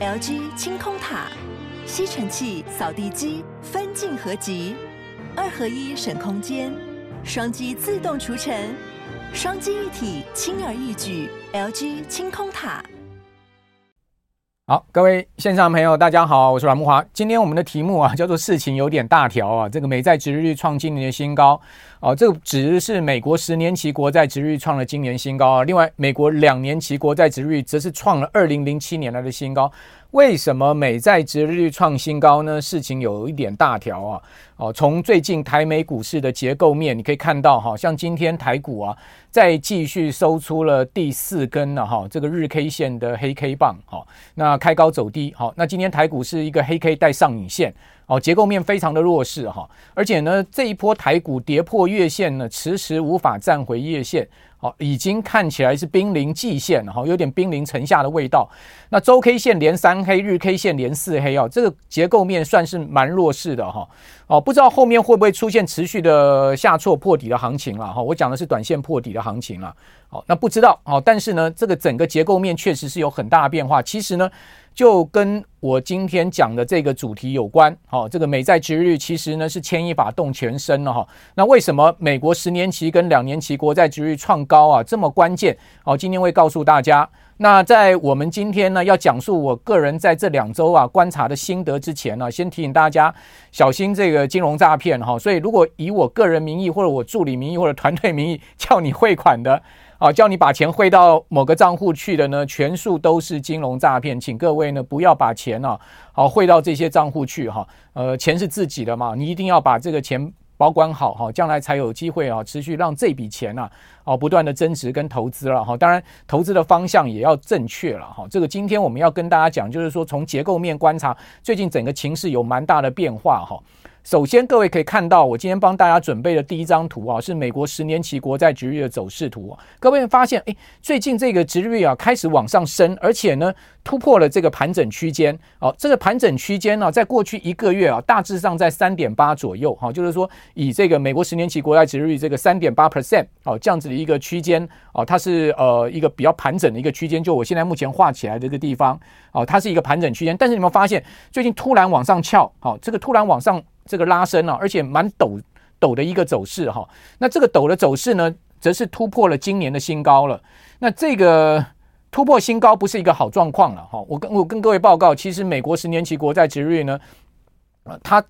LG 清空塔，吸尘器、扫地机分镜合集，二合一省空间，双击自动除尘，双机一体轻而易举。LG 清空塔。好，各位线上朋友，大家好，我是阮慕华。今天我们的题目啊，叫做“事情有点大条啊”。这个美债殖利率创今年的新高哦，这个指的是美国十年期国债值率创了今年新高啊。另外，美国两年期国债值率则是创了二零零七年来的新高。为什么美债值利率创新高呢？事情有一点大条啊！哦，从最近台美股市的结构面，你可以看到哈，像今天台股啊，再继续收出了第四根了哈，这个日 K 线的黑 K 棒哈，那开高走低，好，那今天台股是一个黑 K 带上影线，哦，结构面非常的弱势哈，而且呢，这一波台股跌破月线呢，迟迟无法站回月线。好，已经看起来是濒临季线哈，有点濒临城下的味道。那周 K 线连三黑，日 K 线连四黑啊，这个结构面算是蛮弱势的哈。哦，不知道后面会不会出现持续的下挫破底的行情了哈。我讲的是短线破底的行情了。好，那不知道哦，但是呢，这个整个结构面确实是有很大的变化。其实呢。就跟我今天讲的这个主题有关，好，这个美债殖利率其实呢是牵一发动全身了哈。那为什么美国十年期跟两年期国债殖利率创高啊？这么关键？好，今天会告诉大家。那在我们今天呢要讲述我个人在这两周啊观察的心得之前呢，先提醒大家小心这个金融诈骗哈。所以如果以我个人名义或者我助理名义或者团队名义叫你汇款的。啊，叫你把钱汇到某个账户去的呢，全数都是金融诈骗，请各位呢不要把钱啊，好汇到这些账户去哈。呃，钱是自己的嘛，你一定要把这个钱保管好哈，将来才有机会啊，持续让这笔钱啊，哦不断的增值跟投资了哈。当然，投资的方向也要正确了哈。这个今天我们要跟大家讲，就是说从结构面观察，最近整个情势有蛮大的变化哈。首先，各位可以看到，我今天帮大家准备的第一张图啊，是美国十年期国债殖利率的走势图。各位发现，哎，最近这个殖利率啊开始往上升，而且呢突破了这个盘整区间。哦，这个盘整区间呢，在过去一个月啊，大致上在三点八左右。哈，就是说以这个美国十年期国债殖利率这个三点八 percent 哦这样子的一个区间哦，它是呃一个比较盘整的一个区间。就我现在目前画起来的这个地方哦，它是一个盘整区间。但是你们发现，最近突然往上翘，好，这个突然往上。这个拉升啊，而且蛮陡陡的一个走势哈。那这个陡的走势呢，则是突破了今年的新高了。那这个突破新高不是一个好状况了哈。我跟我跟各位报告，其实美国十年期国债殖利率呢，它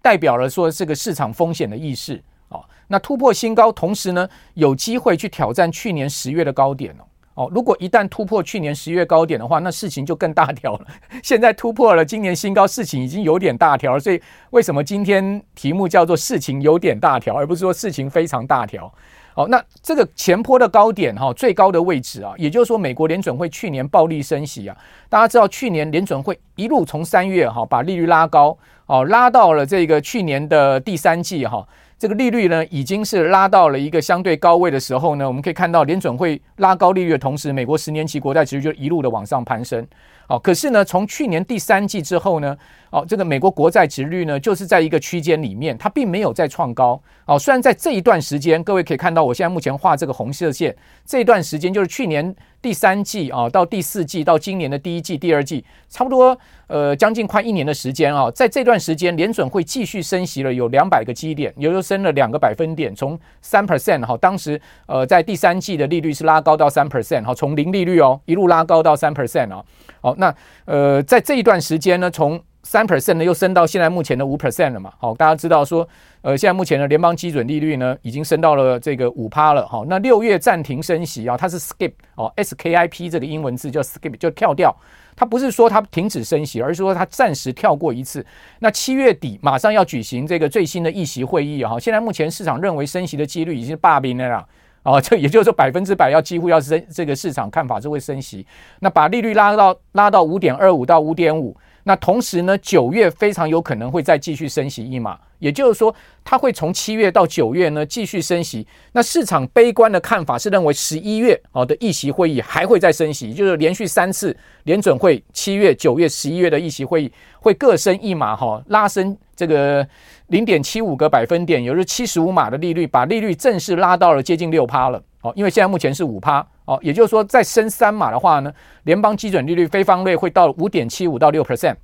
代表了说这个市场风险的意识啊。那突破新高，同时呢，有机会去挑战去年十月的高点哦。哦，如果一旦突破去年十一月高点的话，那事情就更大条了。现在突破了今年新高，事情已经有点大条了。所以为什么今天题目叫做“事情有点大条”，而不是说事情非常大条？哦，那这个前坡的高点哈，最高的位置啊，也就是说，美国联准会去年暴力升息啊，大家知道去年联准会一路从三月哈把利率拉高，哦，拉到了这个去年的第三季哈。这个利率呢，已经是拉到了一个相对高位的时候呢，我们可以看到联准会拉高利率的同时，美国十年期国债其实就一路的往上攀升。好，可是呢，从去年第三季之后呢，哦，这个美国国债殖率呢，就是在一个区间里面，它并没有再创高。哦，虽然在这一段时间，各位可以看到，我现在目前画这个红色线，这一段时间就是去年第三季啊，到第四季，到今年的第一季、第二季，差不多呃将近快一年的时间啊，在这段时间，联准会继续升息了有两百个基点，也就升了两个百分点，从三 percent 哈，当时呃在第三季的利率是拉高到三 percent 哈，从零利率哦一路拉高到三 percent 啊。好，那呃，在这一段时间呢，从三 percent 呢又升到现在目前的五 percent 了嘛。好，大家知道说，呃，现在目前的联邦基准利率呢已经升到了这个五趴了。好，那六月暂停升息啊，它是 skip 哦，S K I P 这个英文字叫 skip，就跳掉。它不是说它停止升息，而是说它暂时跳过一次。那七月底马上要举行这个最新的议息会议啊。现在目前市场认为升息的几率已经是八平了啦。哦，这也就是说百分之百要几乎要升，这个市场看法是会升息。那把利率拉到拉到五点二五到五点五，那同时呢，九月非常有可能会再继续升息一码，也就是说，它会从七月到九月呢继续升息。那市场悲观的看法是认为十一月哦的议息会议还会再升息，就是连续三次联准会七月、九月、十一月的议息会议会各升一码哈，拉升这个零点七五个百分点，也就是七十五码的利率，把利率正式拉到了接近六趴了。哦，因为现在目前是五趴哦，也就是说再升三码的话呢，联邦基准利率非方率会到五点七五到六 percent。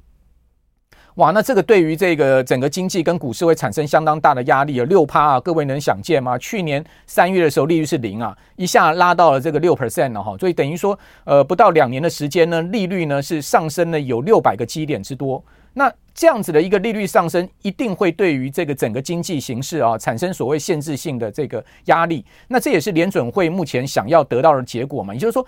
哇，那这个对于这个整个经济跟股市会产生相当大的压力啊，六趴啊，各位能想见吗？去年三月的时候利率是零啊，一下拉到了这个六 percent 了哈，所以等于说呃不到两年的时间呢，利率呢是上升了有六百个基点之多。那这样子的一个利率上升，一定会对于这个整个经济形势啊产生所谓限制性的这个压力。那这也是联准会目前想要得到的结果嘛？也就是说，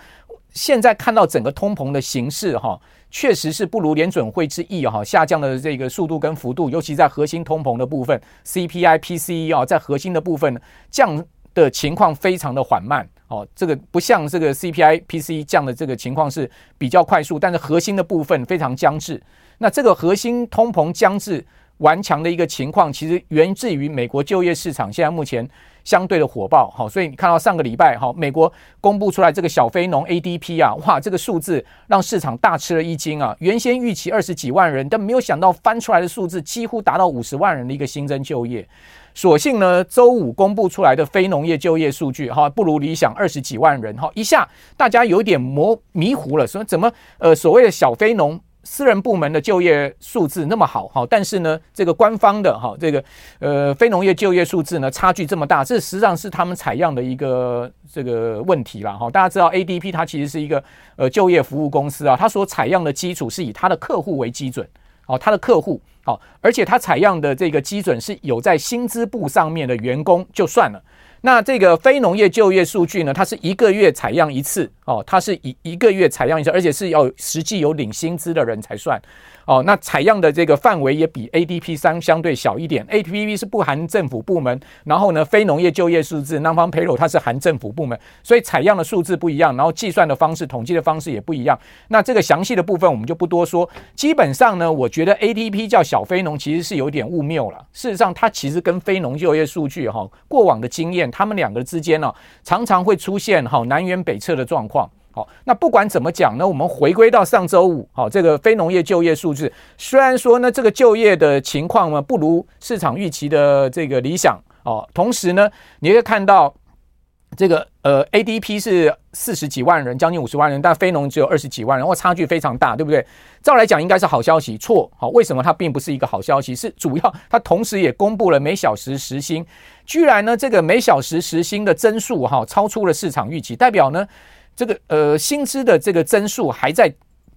现在看到整个通膨的形势哈，确实是不如联准会之意哈，下降的这个速度跟幅度，尤其在核心通膨的部分，CPI、PCE 啊，在核心的部分降的情况非常的缓慢哦。这个不像这个 CPI、PCE 降的这个情况是比较快速，但是核心的部分非常僵滞。那这个核心通膨将至顽强的一个情况，其实源自于美国就业市场现在目前相对的火爆，好，所以你看到上个礼拜，哈，美国公布出来这个小非农 ADP 啊，哇，这个数字让市场大吃了一惊啊！原先预期二十几万人，但没有想到翻出来的数字几乎达到五十万人的一个新增就业。所幸呢，周五公布出来的非农业就业数据，哈，不如理想二十几万人，哈，一下大家有点模迷糊了，说怎么呃所谓的小非农。私人部门的就业数字那么好哈，但是呢，这个官方的哈，这个呃非农业就业数字呢差距这么大，这实际上是他们采样的一个这个问题了哈。大家知道 ADP 它其实是一个呃就业服务公司啊，它所采样的基础是以它的客户为基准哦，它的客户好，而且它采样的这个基准是有在薪资部上面的员工就算了。那这个非农业就业数据呢，它是一个月采样一次哦，它是以一个月采样一次，而且是要实际有领薪资的人才算。哦，那采样的这个范围也比 ADP 三相对小一点，ADP 是不含政府部门，然后呢，非农业就业数字 Non-Farm Payroll 它是含政府部门，所以采样的数字不一样，然后计算的方式、统计的方式也不一样。那这个详细的部分我们就不多说。基本上呢，我觉得 ADP 叫小非农其实是有点误谬了。事实上，它其实跟非农就业数据哈过往的经验，他们两个之间呢常常会出现哈南辕北辙的状况。好，那不管怎么讲呢，我们回归到上周五，好，这个非农业就业数字，虽然说呢，这个就业的情况呢不如市场预期的这个理想，哦，同时呢，你会看到这个呃 ADP 是四十几万人，将近五十万人，但非农只有二十几万人，哇，差距非常大，对不对？照来讲应该是好消息，错，好，为什么它并不是一个好消息？是主要它同时也公布了每小时时薪，居然呢这个每小时时薪的增速哈超出了市场预期，代表呢。这个呃薪资的这个增速还在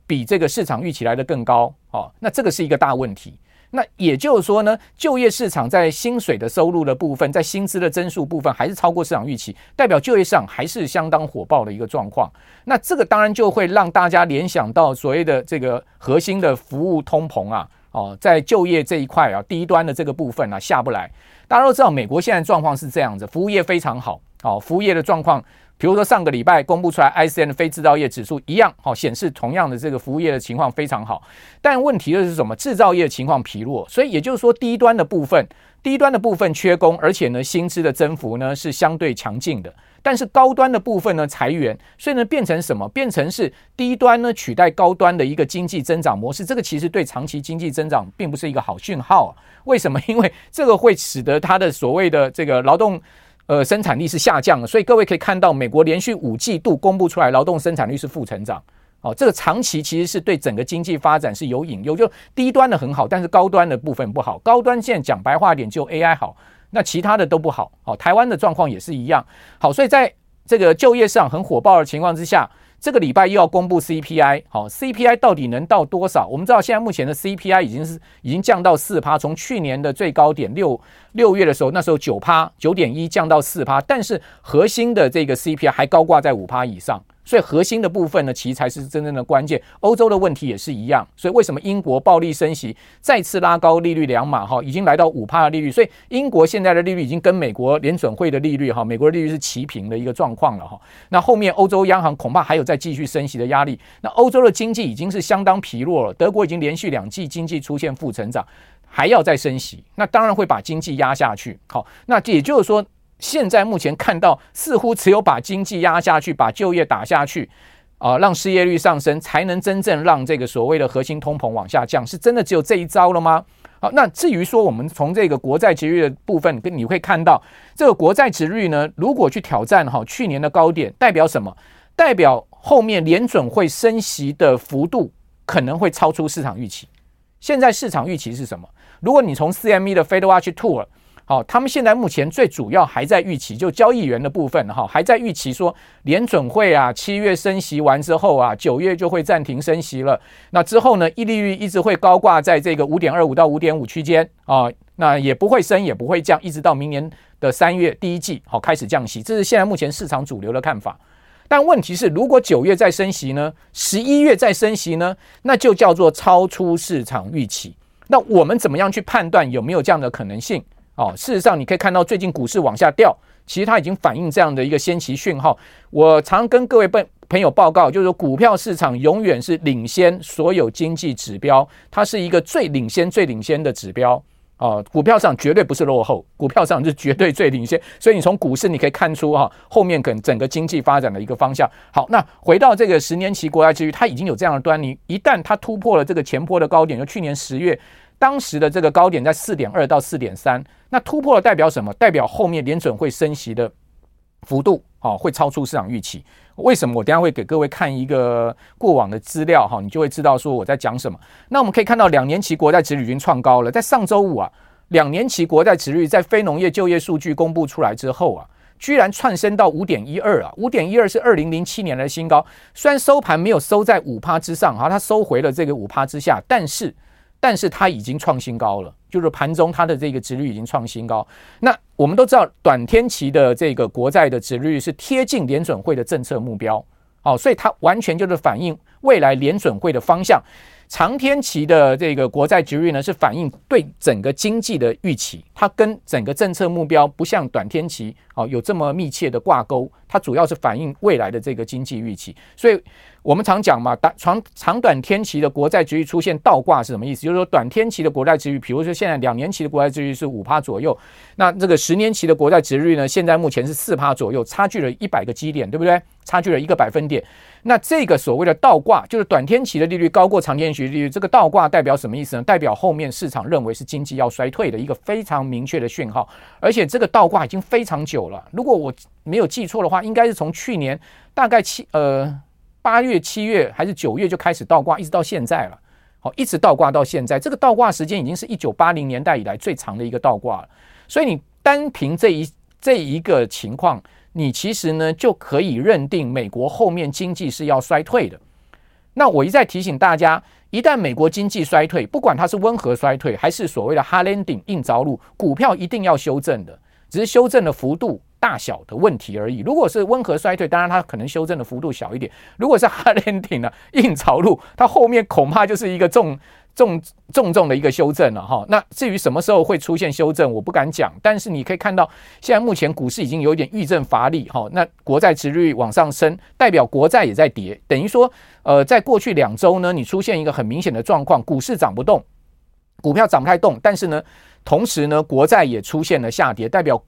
比这个市场预期来的更高哦，那这个是一个大问题。那也就是说呢，就业市场在薪水的收入的部分，在薪资的增速部分还是超过市场预期，代表就业市场还是相当火爆的一个状况。那这个当然就会让大家联想到所谓的这个核心的服务通膨啊，哦，在就业这一块啊，低端的这个部分啊下不来。大家都知道，美国现在状况是这样子，服务业非常好，哦，服务业的状况。比如说上个礼拜公布出来，ISM 的非制造业指数一样，好显示同样的这个服务业的情况非常好。但问题的是什么？制造业情况疲弱，所以也就是说低端的部分，低端的部分缺工，而且呢薪资的增幅呢是相对强劲的。但是高端的部分呢裁员，所以呢变成什么？变成是低端呢取代高端的一个经济增长模式。这个其实对长期经济增长并不是一个好讯号啊。为什么？因为这个会使得它的所谓的这个劳动。呃，生产力是下降的，所以各位可以看到，美国连续五季度公布出来劳动生产率是负成长。哦，这个长期其实是对整个经济发展是有隐忧，就低端的很好，但是高端的部分不好。高端现在讲白话点，就 AI 好，那其他的都不好。哦，台湾的状况也是一样。好，所以在这个就业市场很火爆的情况之下。这个礼拜又要公布 CPI，好，CPI 到底能到多少？我们知道现在目前的 CPI 已经是已经降到四趴，从去年的最高点六六月的时候，那时候九趴九点一降到四趴，但是核心的这个 CPI 还高挂在五趴以上。所以核心的部分呢，其实才是真正的关键。欧洲的问题也是一样。所以为什么英国暴力升息，再次拉高利率两码哈，已经来到五趴的利率。所以英国现在的利率已经跟美国联准会的利率哈，美国的利率是齐平的一个状况了哈。那后面欧洲央行恐怕还有再继续升息的压力。那欧洲的经济已经是相当疲弱了。德国已经连续两季经济出现负成长。还要再升息，那当然会把经济压下去。好，那也就是说，现在目前看到似乎只有把经济压下去，把就业打下去，啊，让失业率上升，才能真正让这个所谓的核心通膨往下降。是真的只有这一招了吗？好，那至于说我们从这个国债殖率的部分，跟你会看到这个国债殖率呢，如果去挑战哈去年的高点，代表什么？代表后面联准会升息的幅度可能会超出市场预期。现在市场预期是什么？如果你从 CME 的 Fed Watch Tool，好，他们现在目前最主要还在预期，就交易员的部分哈，还在预期说联准会啊，七月升息完之后啊，九月就会暂停升息了。那之后呢，利率一直会高挂在这个五点二五到五点五区间啊，那也不会升也不会降，一直到明年的三月第一季好开始降息，这是现在目前市场主流的看法。但问题是，如果九月再升息呢，十一月再升息呢，那就叫做超出市场预期。那我们怎么样去判断有没有这样的可能性？哦，事实上你可以看到最近股市往下掉，其实它已经反映这样的一个先期讯号。我常跟各位朋朋友报告，就是说股票市场永远是领先所有经济指标，它是一个最领先、最领先的指标。啊，股票上绝对不是落后，股票上是绝对最领先，所以你从股市你可以看出哈，后面可能整个经济发展的一个方向。好，那回到这个十年期国债之余，它已经有这样的端倪，一旦它突破了这个前波的高点，就去年十月当时的这个高点在四点二到四点三，那突破了代表什么？代表后面联准会升息的幅度啊，会超出市场预期。为什么？我等下会给各位看一个过往的资料哈，你就会知道说我在讲什么。那我们可以看到，两年期国债殖率已经创高了。在上周五啊，两年期国债殖率在非农业就业数据公布出来之后啊，居然窜升到五点一二啊，五点一二是二零零七年的新高。虽然收盘没有收在五趴之上哈，它收回了这个五趴之下，但是。但是它已经创新高了，就是盘中它的这个殖率已经创新高。那我们都知道，短天期的这个国债的殖率是贴近联准会的政策目标，哦，所以它完全就是反映未来联准会的方向。长天期的这个国债殖率呢，是反映对整个经济的预期，它跟整个政策目标不像短天期哦有这么密切的挂钩，它主要是反映未来的这个经济预期。所以我们常讲嘛，长长短天期的国债殖率出现倒挂是什么意思？就是说短天期的国债殖率，比如说现在两年期的国债殖率是五趴左右，那这个十年期的国债殖率呢，现在目前是四趴左右，差距了一百个基点，对不对？差距了一个百分点。那这个所谓的倒挂，就是短天期的利率高过长天期利率，这个倒挂代表什么意思呢？代表后面市场认为是经济要衰退的一个非常明确的讯号，而且这个倒挂已经非常久了。如果我没有记错的话，应该是从去年大概七呃八月、七月还是九月就开始倒挂，一直到现在了。好，一直倒挂到现在，这个倒挂时间已经是一九八零年代以来最长的一个倒挂了。所以你单凭这一这一个情况。你其实呢就可以认定美国后面经济是要衰退的。那我一再提醒大家，一旦美国经济衰退，不管它是温和衰退还是所谓的 hard landing 硬着陆，股票一定要修正的，只是修正的幅度大小的问题而已。如果是温和衰退，当然它可能修正的幅度小一点；如果是 hard landing 呢，硬着陆，它后面恐怕就是一个重。重重重的一个修正了哈，那至于什么时候会出现修正，我不敢讲。但是你可以看到，现在目前股市已经有一点预振乏力哈。那国债殖率往上升，代表国债也在跌，等于说，呃，在过去两周呢，你出现一个很明显的状况，股市涨不动，股票涨不太动，但是呢，同时呢，国债也出现了下跌，代表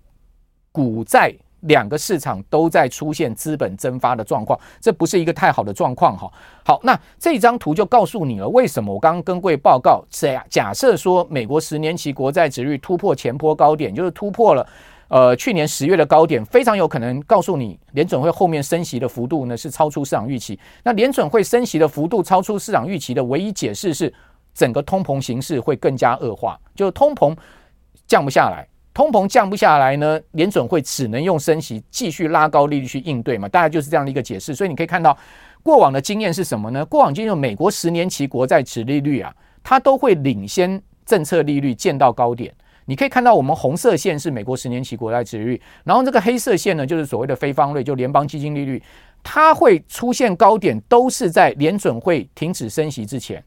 股债。两个市场都在出现资本蒸发的状况，这不是一个太好的状况哈。好，那这张图就告诉你了，为什么我刚刚跟各位报告，假假设说美国十年期国债殖率突破前坡高点，就是突破了呃去年十月的高点，非常有可能告诉你联准会后面升息的幅度呢是超出市场预期。那联准会升息的幅度超出市场预期的唯一解释是，整个通膨形势会更加恶化，就是通膨降不下来。通膨降不下来呢，联准会只能用升息继续拉高利率去应对嘛，大概就是这样的一个解释。所以你可以看到过往的经验是什么呢？过往经验，美国十年期国债殖利率啊，它都会领先政策利率见到高点。你可以看到我们红色线是美国十年期国债殖利率，然后这个黑色线呢，就是所谓的非方瑞，就联邦基金利率，它会出现高点，都是在联准会停止升息之前。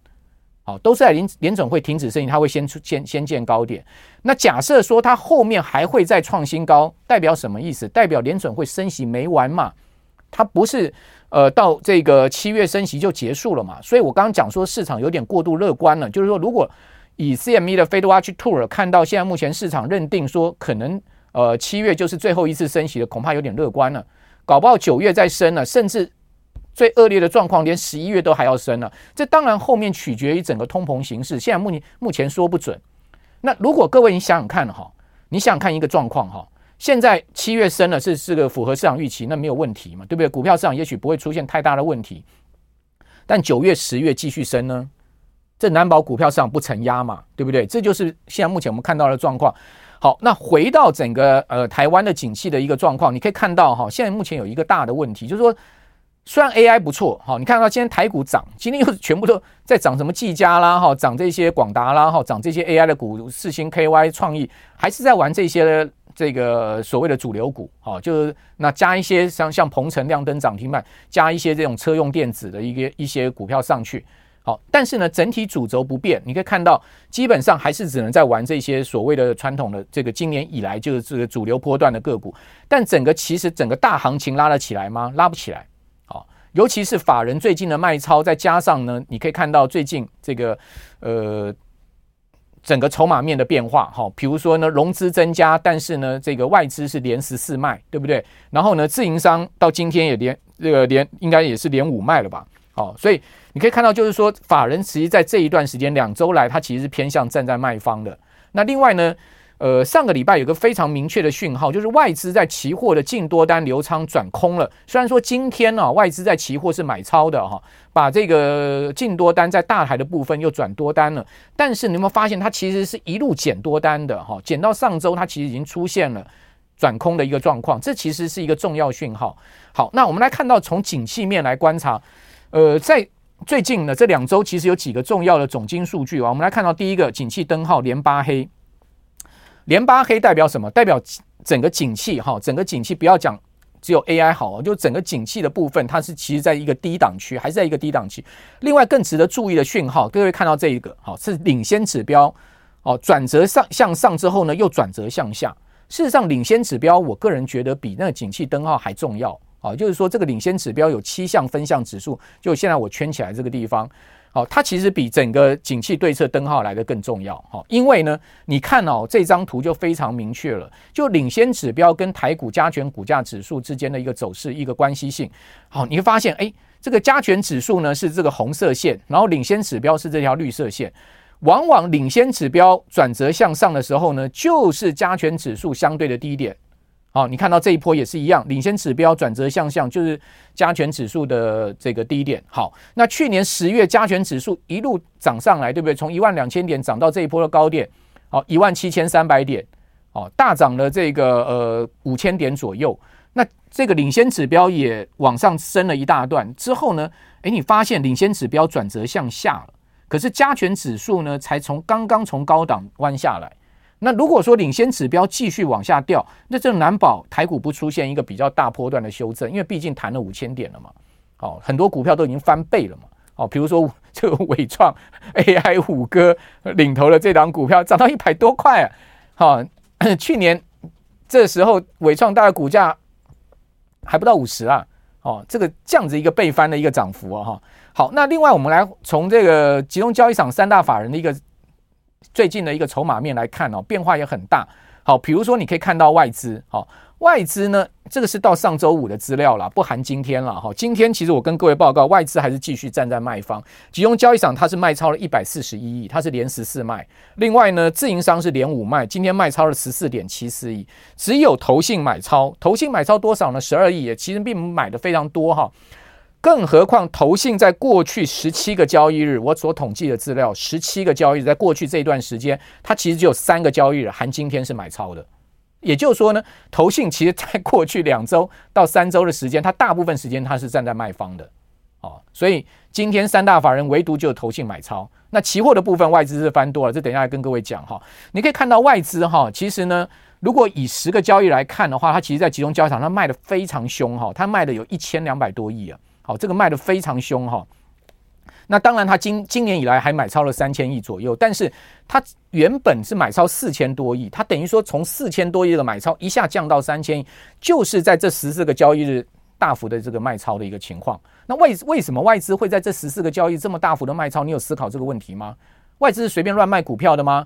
好，都是在联联准会停止升息，它会先出先先见高点。那假设说它后面还会再创新高，代表什么意思？代表联准会升息没完嘛？它不是呃到这个七月升息就结束了嘛？所以我刚刚讲说市场有点过度乐观了，就是说如果以 CME 的 Fed Watch Tour 看到，现在目前市场认定说，可能呃七月就是最后一次升息的，恐怕有点乐观了。搞不好九月再升了，甚至最恶劣的状况，连十一月都还要升了。这当然后面取决于整个通膨形势，现在目前目前说不准。那如果各位你想想看哈，你想想看一个状况哈，现在七月升了是是个符合市场预期，那没有问题嘛，对不对？股票市场也许不会出现太大的问题。但九月、十月继续升呢，这难保股票市场不承压嘛，对不对？这就是现在目前我们看到的状况。好，那回到整个呃台湾的景气的一个状况，你可以看到哈，现在目前有一个大的问题，就是说虽然 AI 不错哈，你看到今天台股涨，今天又全部都在涨什么技嘉啦哈，涨这些广达啦哈，涨这些 AI 的股，四星 KY 创意还是在玩这些这个所谓的主流股哈，就是那加一些像像鹏程亮灯涨停板，加一些这种车用电子的一个一些股票上去。好，但是呢，整体主轴不变，你可以看到，基本上还是只能在玩这些所谓的传统的这个今年以来就是这个主流波段的个股。但整个其实整个大行情拉得起来吗？拉不起来。尤其是法人最近的卖超，再加上呢，你可以看到最近这个呃整个筹码面的变化。好，比如说呢，融资增加，但是呢，这个外资是连十四卖，对不对？然后呢，自营商到今天也连这个连应该也是连五卖了吧？好，所以。你可以看到，就是说，法人其实在这一段时间两周来，它其实是偏向站在卖方的。那另外呢，呃，上个礼拜有个非常明确的讯号，就是外资在期货的净多单流仓转空了。虽然说今天呢、啊，外资在期货是买超的哈，把这个净多单在大台的部分又转多单了。但是你有没有发现，它其实是一路减多单的哈，减到上周，它其实已经出现了转空的一个状况。这其实是一个重要讯号。好，那我们来看到从景气面来观察，呃，在最近呢，这两周其实有几个重要的总经数据啊。我们来看到第一个，景气灯号连八黑，连八黑代表什么？代表整个景气哈，整个景气不要讲只有 AI 好，就整个景气的部分，它是其实在一个低档区，还是在一个低档区。另外更值得注意的讯号，各位看到这一个，好，是领先指标哦，转折上向上之后呢，又转折向下。事实上，领先指标，我个人觉得比那个景气灯号还重要。啊，就是说这个领先指标有七项分项指数，就现在我圈起来这个地方，好，它其实比整个景气对策灯号来得更重要。好，因为呢，你看哦，这张图就非常明确了，就领先指标跟台股加权股价指数之间的一个走势一个关系性。好，你会发现，哎，这个加权指数呢是这个红色线，然后领先指标是这条绿色线。往往领先指标转折向上的时候呢，就是加权指数相对的低点。好，你看到这一波也是一样，领先指标转折向上，就是加权指数的这个低点。好，那去年十月加权指数一路涨上来，对不对？从一万两千点涨到这一波的高点，好，一万七千三百点，哦，大涨了这个呃五千点左右。那这个领先指标也往上升了一大段之后呢，诶，你发现领先指标转折向下了，可是加权指数呢，才从刚刚从高档弯下来。那如果说领先指标继续往下掉，那这难保台股不出现一个比较大波段的修正，因为毕竟弹了五千点了嘛。哦，很多股票都已经翻倍了嘛。哦，比如说这个伟创 AI 虎哥领头的这档股票涨到一百多块啊。好，去年这时候伟创大概股价还不到五十啊。哦，这个这样子一个倍翻的一个涨幅啊。哈，好，那另外我们来从这个集中交易场三大法人的一个。最近的一个筹码面来看哦，变化也很大。好，比如说你可以看到外资，好，外资呢，这个是到上周五的资料了，不含今天了哈。今天其实我跟各位报告，外资还是继续站在卖方，集中交易场它是卖超了一百四十一亿，它是连十四卖。另外呢，自营商是连五卖，今天卖超了十四点七四亿，只有投信买超，投信买超多少呢？十二亿，也其实并买的非常多哈。更何况，投信在过去十七个交易日，我所统计的资料，十七个交易日，在过去这一段时间，它其实只有三个交易日含今天是买超的。也就是说呢，投信其实在过去两周到三周的时间，它大部分时间它是站在卖方的。哦，所以今天三大法人唯独就有投信买超。那期货的部分外资是翻多了，这等一下来跟各位讲哈。你可以看到外资哈，其实呢，如果以十个交易来看的话，它其实在集中交易场它卖的非常凶哈，它卖的有一千两百多亿啊。好，这个卖得非常凶哈。那当然，他今今年以来还买超了三千亿左右，但是他原本是买超四千多亿，他等于说从四千多亿的买超一下降到三千亿，就是在这十四个交易日大幅的这个卖超的一个情况。那为为什么外资会在这十四个交易这么大幅的卖超？你有思考这个问题吗？外资是随便乱卖股票的吗？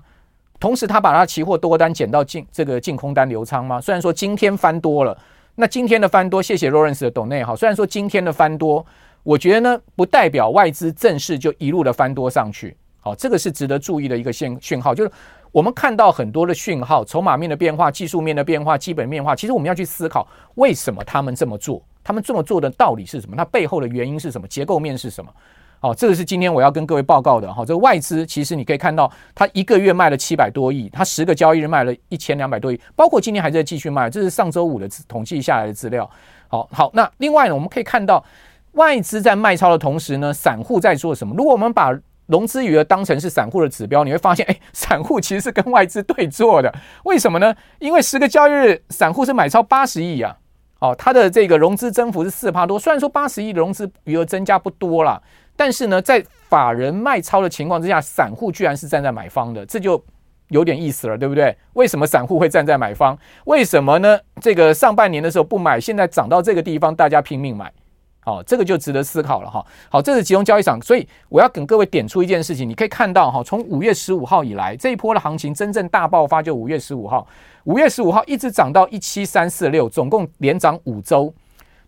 同时，他把他期货多单减到净这个净空单流仓吗？虽然说今天翻多了，那今天的翻多，谢谢 Lawrence 的董内哈。虽然说今天的翻多，我觉得呢，不代表外资正式就一路的翻多上去。好，这个是值得注意的一个讯讯号，就是我们看到很多的讯号，筹码面的变化、技术面的变化、基本面化，其实我们要去思考为什么他们这么做，他们这么做的道理是什么？它背后的原因是什么？结构面是什么？好，这个是今天我要跟各位报告的哈。这个外资其实你可以看到，它一个月卖了七百多亿，它十个交易日卖了一千两百多亿，包括今天还在继续卖。这是上周五的统计下来的资料。好好，那另外呢，我们可以看到外资在卖超的同时呢，散户在做什么？如果我们把融资余额当成是散户的指标，你会发现，哎，散户其实是跟外资对做的。为什么呢？因为十个交易日，散户是买超八十亿啊。哦，它的这个融资增幅是四趴多。虽然说八十亿的融资余额增加不多啦。但是呢，在法人卖超的情况之下，散户居然是站在买方的，这就有点意思了，对不对？为什么散户会站在买方？为什么呢？这个上半年的时候不买，现在涨到这个地方，大家拼命买，好，这个就值得思考了哈。好，这是集中交易场，所以我要跟各位点出一件事情，你可以看到哈，从五月十五号以来，这一波的行情真正大爆发就五月十五号，五月十五号一直涨到一七三四六，总共连涨五周。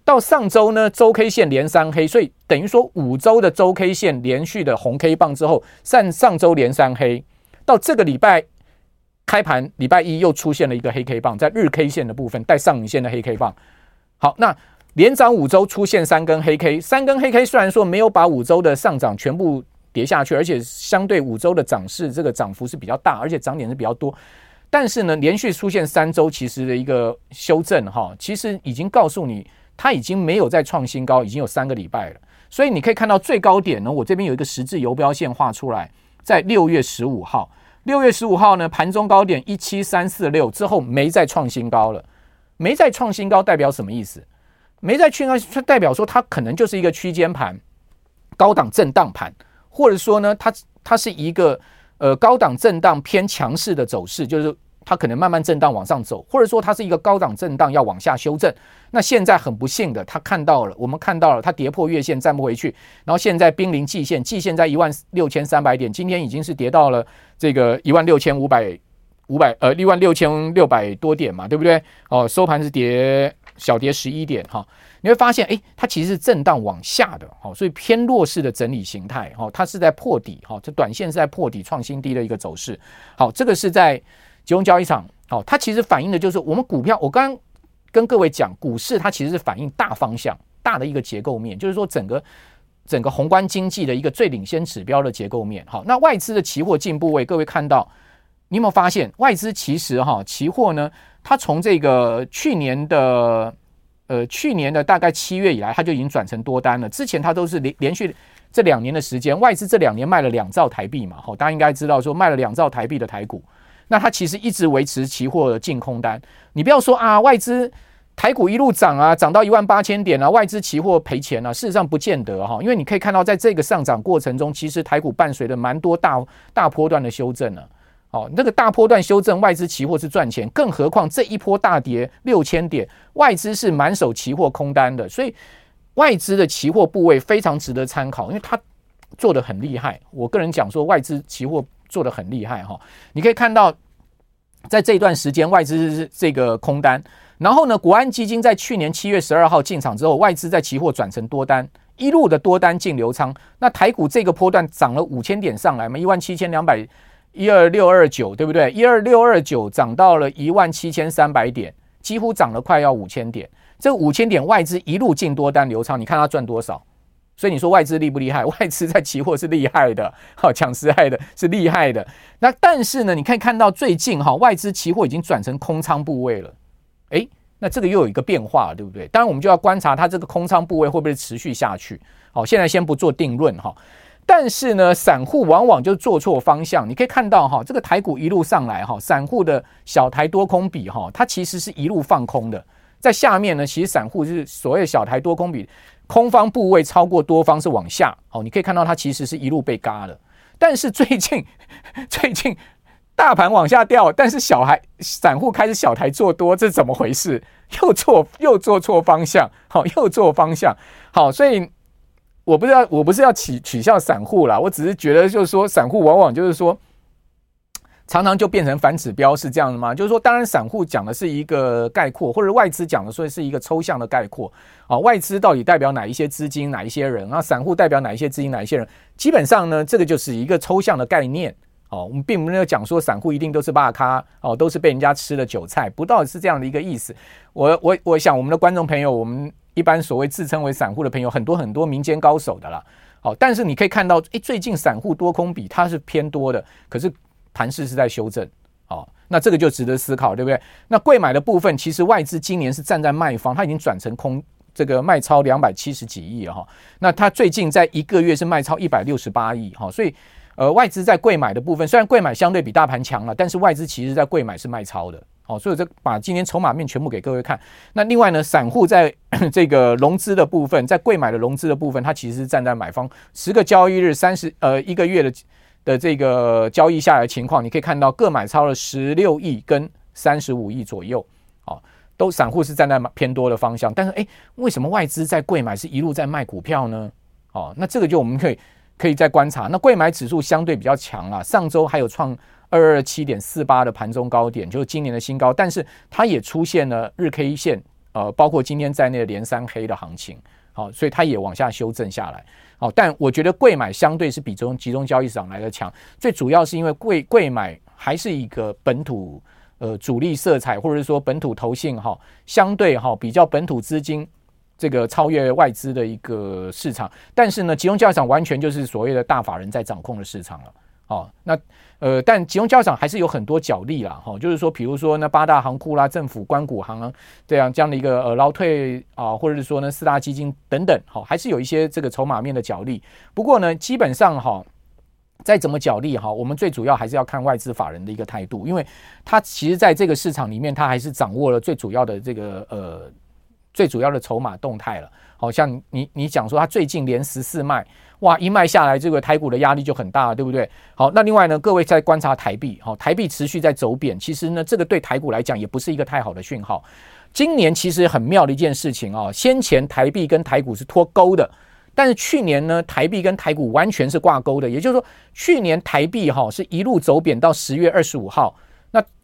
到上周呢，周 K 线连三黑，所以等于说五周的周 K 线连续的红 K 棒之后，上上周连三黑，到这个礼拜开盘礼拜一又出现了一个黑 K 棒，在日 K 线的部分带上影线的黑 K 棒。好，那连涨五周出现三根黑 K，三根黑 K 虽然说没有把五周的上涨全部跌下去，而且相对五周的涨势这个涨幅是比较大，而且涨点是比较多，但是呢，连续出现三周其实的一个修正哈，其实已经告诉你。它已经没有再创新高，已经有三个礼拜了。所以你可以看到最高点呢，我这边有一个十字游标线画出来，在六月十五号。六月十五号呢，盘中高点一七三四六之后没再创新高了，没再创新高代表什么意思？没再创新高代表说它可能就是一个区间盘、高档震荡盘，或者说呢，它它是一个呃高档震荡偏强势的走势，就是。它可能慢慢震荡往上走，或者说它是一个高档震荡要往下修正。那现在很不幸的，它看到了，我们看到了它跌破月线站不回去，然后现在濒临季线，季线在一万六千三百点，今天已经是跌到了这个一万六千五百五百呃一万六千六百多点嘛，对不对？哦，收盘是跌小跌十一点哈。你会发现，哎，它其实是震荡往下的，好，所以偏弱势的整理形态，哈，它是在破底，哈，这短线是在破底创新低的一个走势。好，这个是在。集中交易场，好，它其实反映的就是我们股票。我刚刚跟各位讲，股市它其实是反映大方向、大的一个结构面，就是说整个整个宏观经济的一个最领先指标的结构面。好，那外资的期货进部位，各位看到，你有没有发现，外资其实哈期货呢，它从这个去年的呃去年的大概七月以来，它就已经转成多单了。之前它都是连连续这两年的时间，外资这两年卖了两兆台币嘛，好，大家应该知道说卖了两兆台币的台股。那它其实一直维持期货的净空单，你不要说啊，外资台股一路涨啊，涨到一万八千点啊，外资期货赔钱啊，事实上不见得哈，因为你可以看到，在这个上涨过程中，其实台股伴随着蛮多大大波段的修正呢。哦，那个大波段修正，外资期货是赚钱，更何况这一波大跌六千点，外资是满手期货空单的，所以外资的期货部位非常值得参考，因为它做得很厉害。我个人讲说，外资期货。做的很厉害哈，你可以看到，在这一段时间外资这个空单，然后呢，国安基金在去年七月十二号进场之后，外资在期货转成多单，一路的多单净流仓。那台股这个波段涨了五千点上来嘛，一万七千两百一二六二九，对不对？一二六二九涨到了一万七千三百点，几乎涨了快要五千点。这五千点外资一路净多单流仓，你看它赚多少？所以你说外资厉不厉害？外资在期货是厉害的，好讲实在的，是厉害的。那但是呢，你可以看到最近哈，外资期货已经转成空仓部位了。诶，那这个又有一个变化，对不对？当然我们就要观察它这个空仓部位会不会持续下去。好，现在先不做定论哈。但是呢，散户往往就做错方向。你可以看到哈，这个台股一路上来哈，散户的小台多空比哈，它其实是一路放空的。在下面呢，其实散户就是所谓小台多空比。空方部位超过多方是往下，哦，你可以看到它其实是一路被嘎的。但是最近 最近大盘往下掉，但是小孩散户开始小台做多，这是怎么回事？又做又做错方向，好，又做方向，好，所以我不是要我不是要取取笑散户啦，我只是觉得就是说散户往往就是说。常常就变成反指标，是这样的吗？就是说，当然，散户讲的是一个概括，或者外资讲的说是一个抽象的概括啊。外资到底代表哪一些资金、哪一些人啊？散户代表哪一些资金、哪一些人？基本上呢，这个就是一个抽象的概念哦。我们并没有讲说散户一定都是大咖哦，都是被人家吃了韭菜，不到底是这样的一个意思。我我我想，我们的观众朋友，我们一般所谓自称为散户的朋友，很多很多民间高手的啦。好，但是你可以看到，诶，最近散户多空比它是偏多的，可是。盘势是在修正，哦，那这个就值得思考，对不对？那贵买的部分，其实外资今年是站在卖方，它已经转成空，这个卖超两百七十几亿了哈。那它最近在一个月是卖超一百六十八亿哈，所以呃，外资在贵买的部分，虽然贵买相对比大盘强了，但是外资其实在贵买是卖超的，好，所以这把今天筹码面全部给各位看。那另外呢，散户在 这个融资的部分，在贵买的融资的部分，它其实是站在买方，十个交易日三十呃一个月的。的这个交易下来的情况，你可以看到各买超了十六亿跟三十五亿左右，哦，都散户是站在偏多的方向。但是，哎，为什么外资在贵买是一路在卖股票呢？哦，那这个就我们可以可以再观察。那贵买指数相对比较强啊，上周还有创二二七点四八的盘中高点，就是今年的新高。但是它也出现了日 K 线，呃，包括今天在内的连三黑的行情，好，所以它也往下修正下来。好，但我觉得贵买相对是比中集中交易市场来的强，最主要是因为贵贵买还是一个本土呃主力色彩，或者是说本土投信哈，相对哈比较本土资金这个超越外资的一个市场，但是呢，集中交易场完全就是所谓的大法人在掌控的市场了。哦，那呃，但集中交易场还是有很多角力啦，哈、哦，就是说，比如说那八大行库啦、政府官股行啊，这样这样的一个呃捞退啊，或者是说呢四大基金等等，哈、哦，还是有一些这个筹码面的角力。不过呢，基本上哈、哦，再怎么角力哈，我们最主要还是要看外资法人的一个态度，因为他其实在这个市场里面，他还是掌握了最主要的这个呃最主要的筹码动态了。好像你你讲说他最近连十四卖。哇，一卖下来，这个台股的压力就很大，对不对？好，那另外呢，各位在观察台币，好，台币持续在走贬，其实呢，这个对台股来讲也不是一个太好的讯号。今年其实很妙的一件事情啊，先前台币跟台股是脱钩的，但是去年呢，台币跟台股完全是挂钩的，也就是说，去年台币哈是一路走贬到十月二十五号。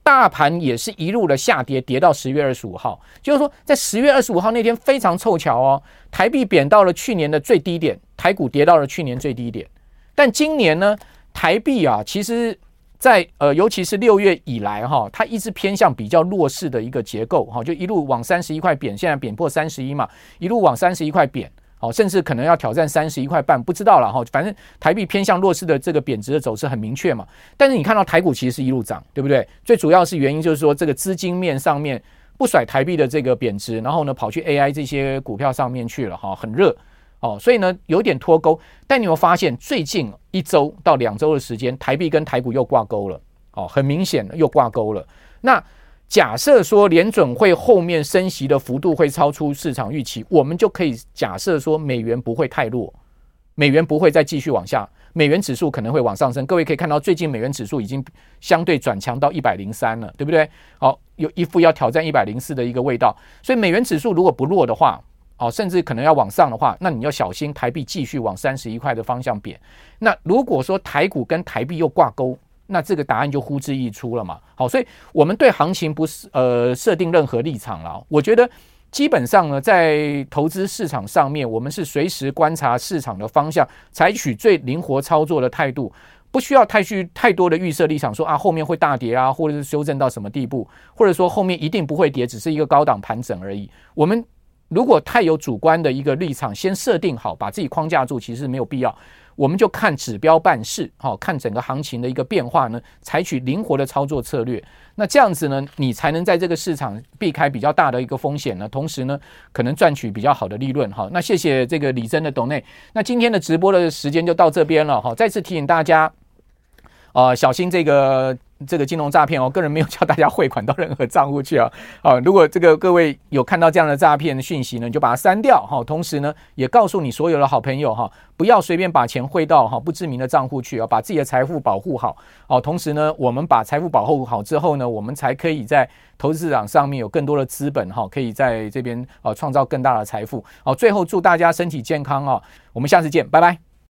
大盘也是一路的下跌，跌到十月二十五号，就是说在十月二十五号那天非常凑巧哦，台币贬到了去年的最低点，台股跌到了去年最低点。但今年呢，台币啊，其实在呃，尤其是六月以来哈，它一直偏向比较弱势的一个结构哈，就一路往三十一块贬，现在贬破三十一嘛，一路往三十一块贬。哦，甚至可能要挑战三十一块半，不知道了哈。反正台币偏向弱势的这个贬值的走势很明确嘛。但是你看到台股其实是一路涨，对不对？最主要是原因就是说这个资金面上面不甩台币的这个贬值，然后呢跑去 AI 这些股票上面去了哈，很热哦，所以呢有点脱钩。但你有发现最近一周到两周的时间，台币跟台股又挂钩了哦，很明显又挂钩了。那假设说联准会后面升息的幅度会超出市场预期，我们就可以假设说美元不会太弱，美元不会再继续往下，美元指数可能会往上升。各位可以看到，最近美元指数已经相对转强到一百零三了，对不对？好，有一副要挑战一百零四的一个味道。所以美元指数如果不弱的话，哦，甚至可能要往上的话，那你要小心台币继续往三十一块的方向贬。那如果说台股跟台币又挂钩。那这个答案就呼之欲出了嘛。好，所以我们对行情不是呃设定任何立场了。我觉得基本上呢，在投资市场上面，我们是随时观察市场的方向，采取最灵活操作的态度，不需要太去太多的预设立场，说啊后面会大跌啊，或者是修正到什么地步，或者说后面一定不会跌，只是一个高档盘整而已。我们如果太有主观的一个立场，先设定好，把自己框架住，其实没有必要。我们就看指标办事，好，看整个行情的一个变化呢，采取灵活的操作策略。那这样子呢，你才能在这个市场避开比较大的一个风险呢，同时呢，可能赚取比较好的利润。好，那谢谢这个李真的董内。那今天的直播的时间就到这边了。好，再次提醒大家，呃，小心这个。这个金融诈骗哦，个人没有叫大家汇款到任何账户去啊。啊，如果这个各位有看到这样的诈骗讯息呢，你就把它删掉哈。同时呢，也告诉你所有的好朋友哈，不要随便把钱汇到哈不知名的账户去啊，把自己的财富保护好哦。同时呢，我们把财富保护好之后呢，我们才可以在投资市场上面有更多的资本哈，可以在这边啊创造更大的财富。好，最后祝大家身体健康啊，我们下次见，拜拜。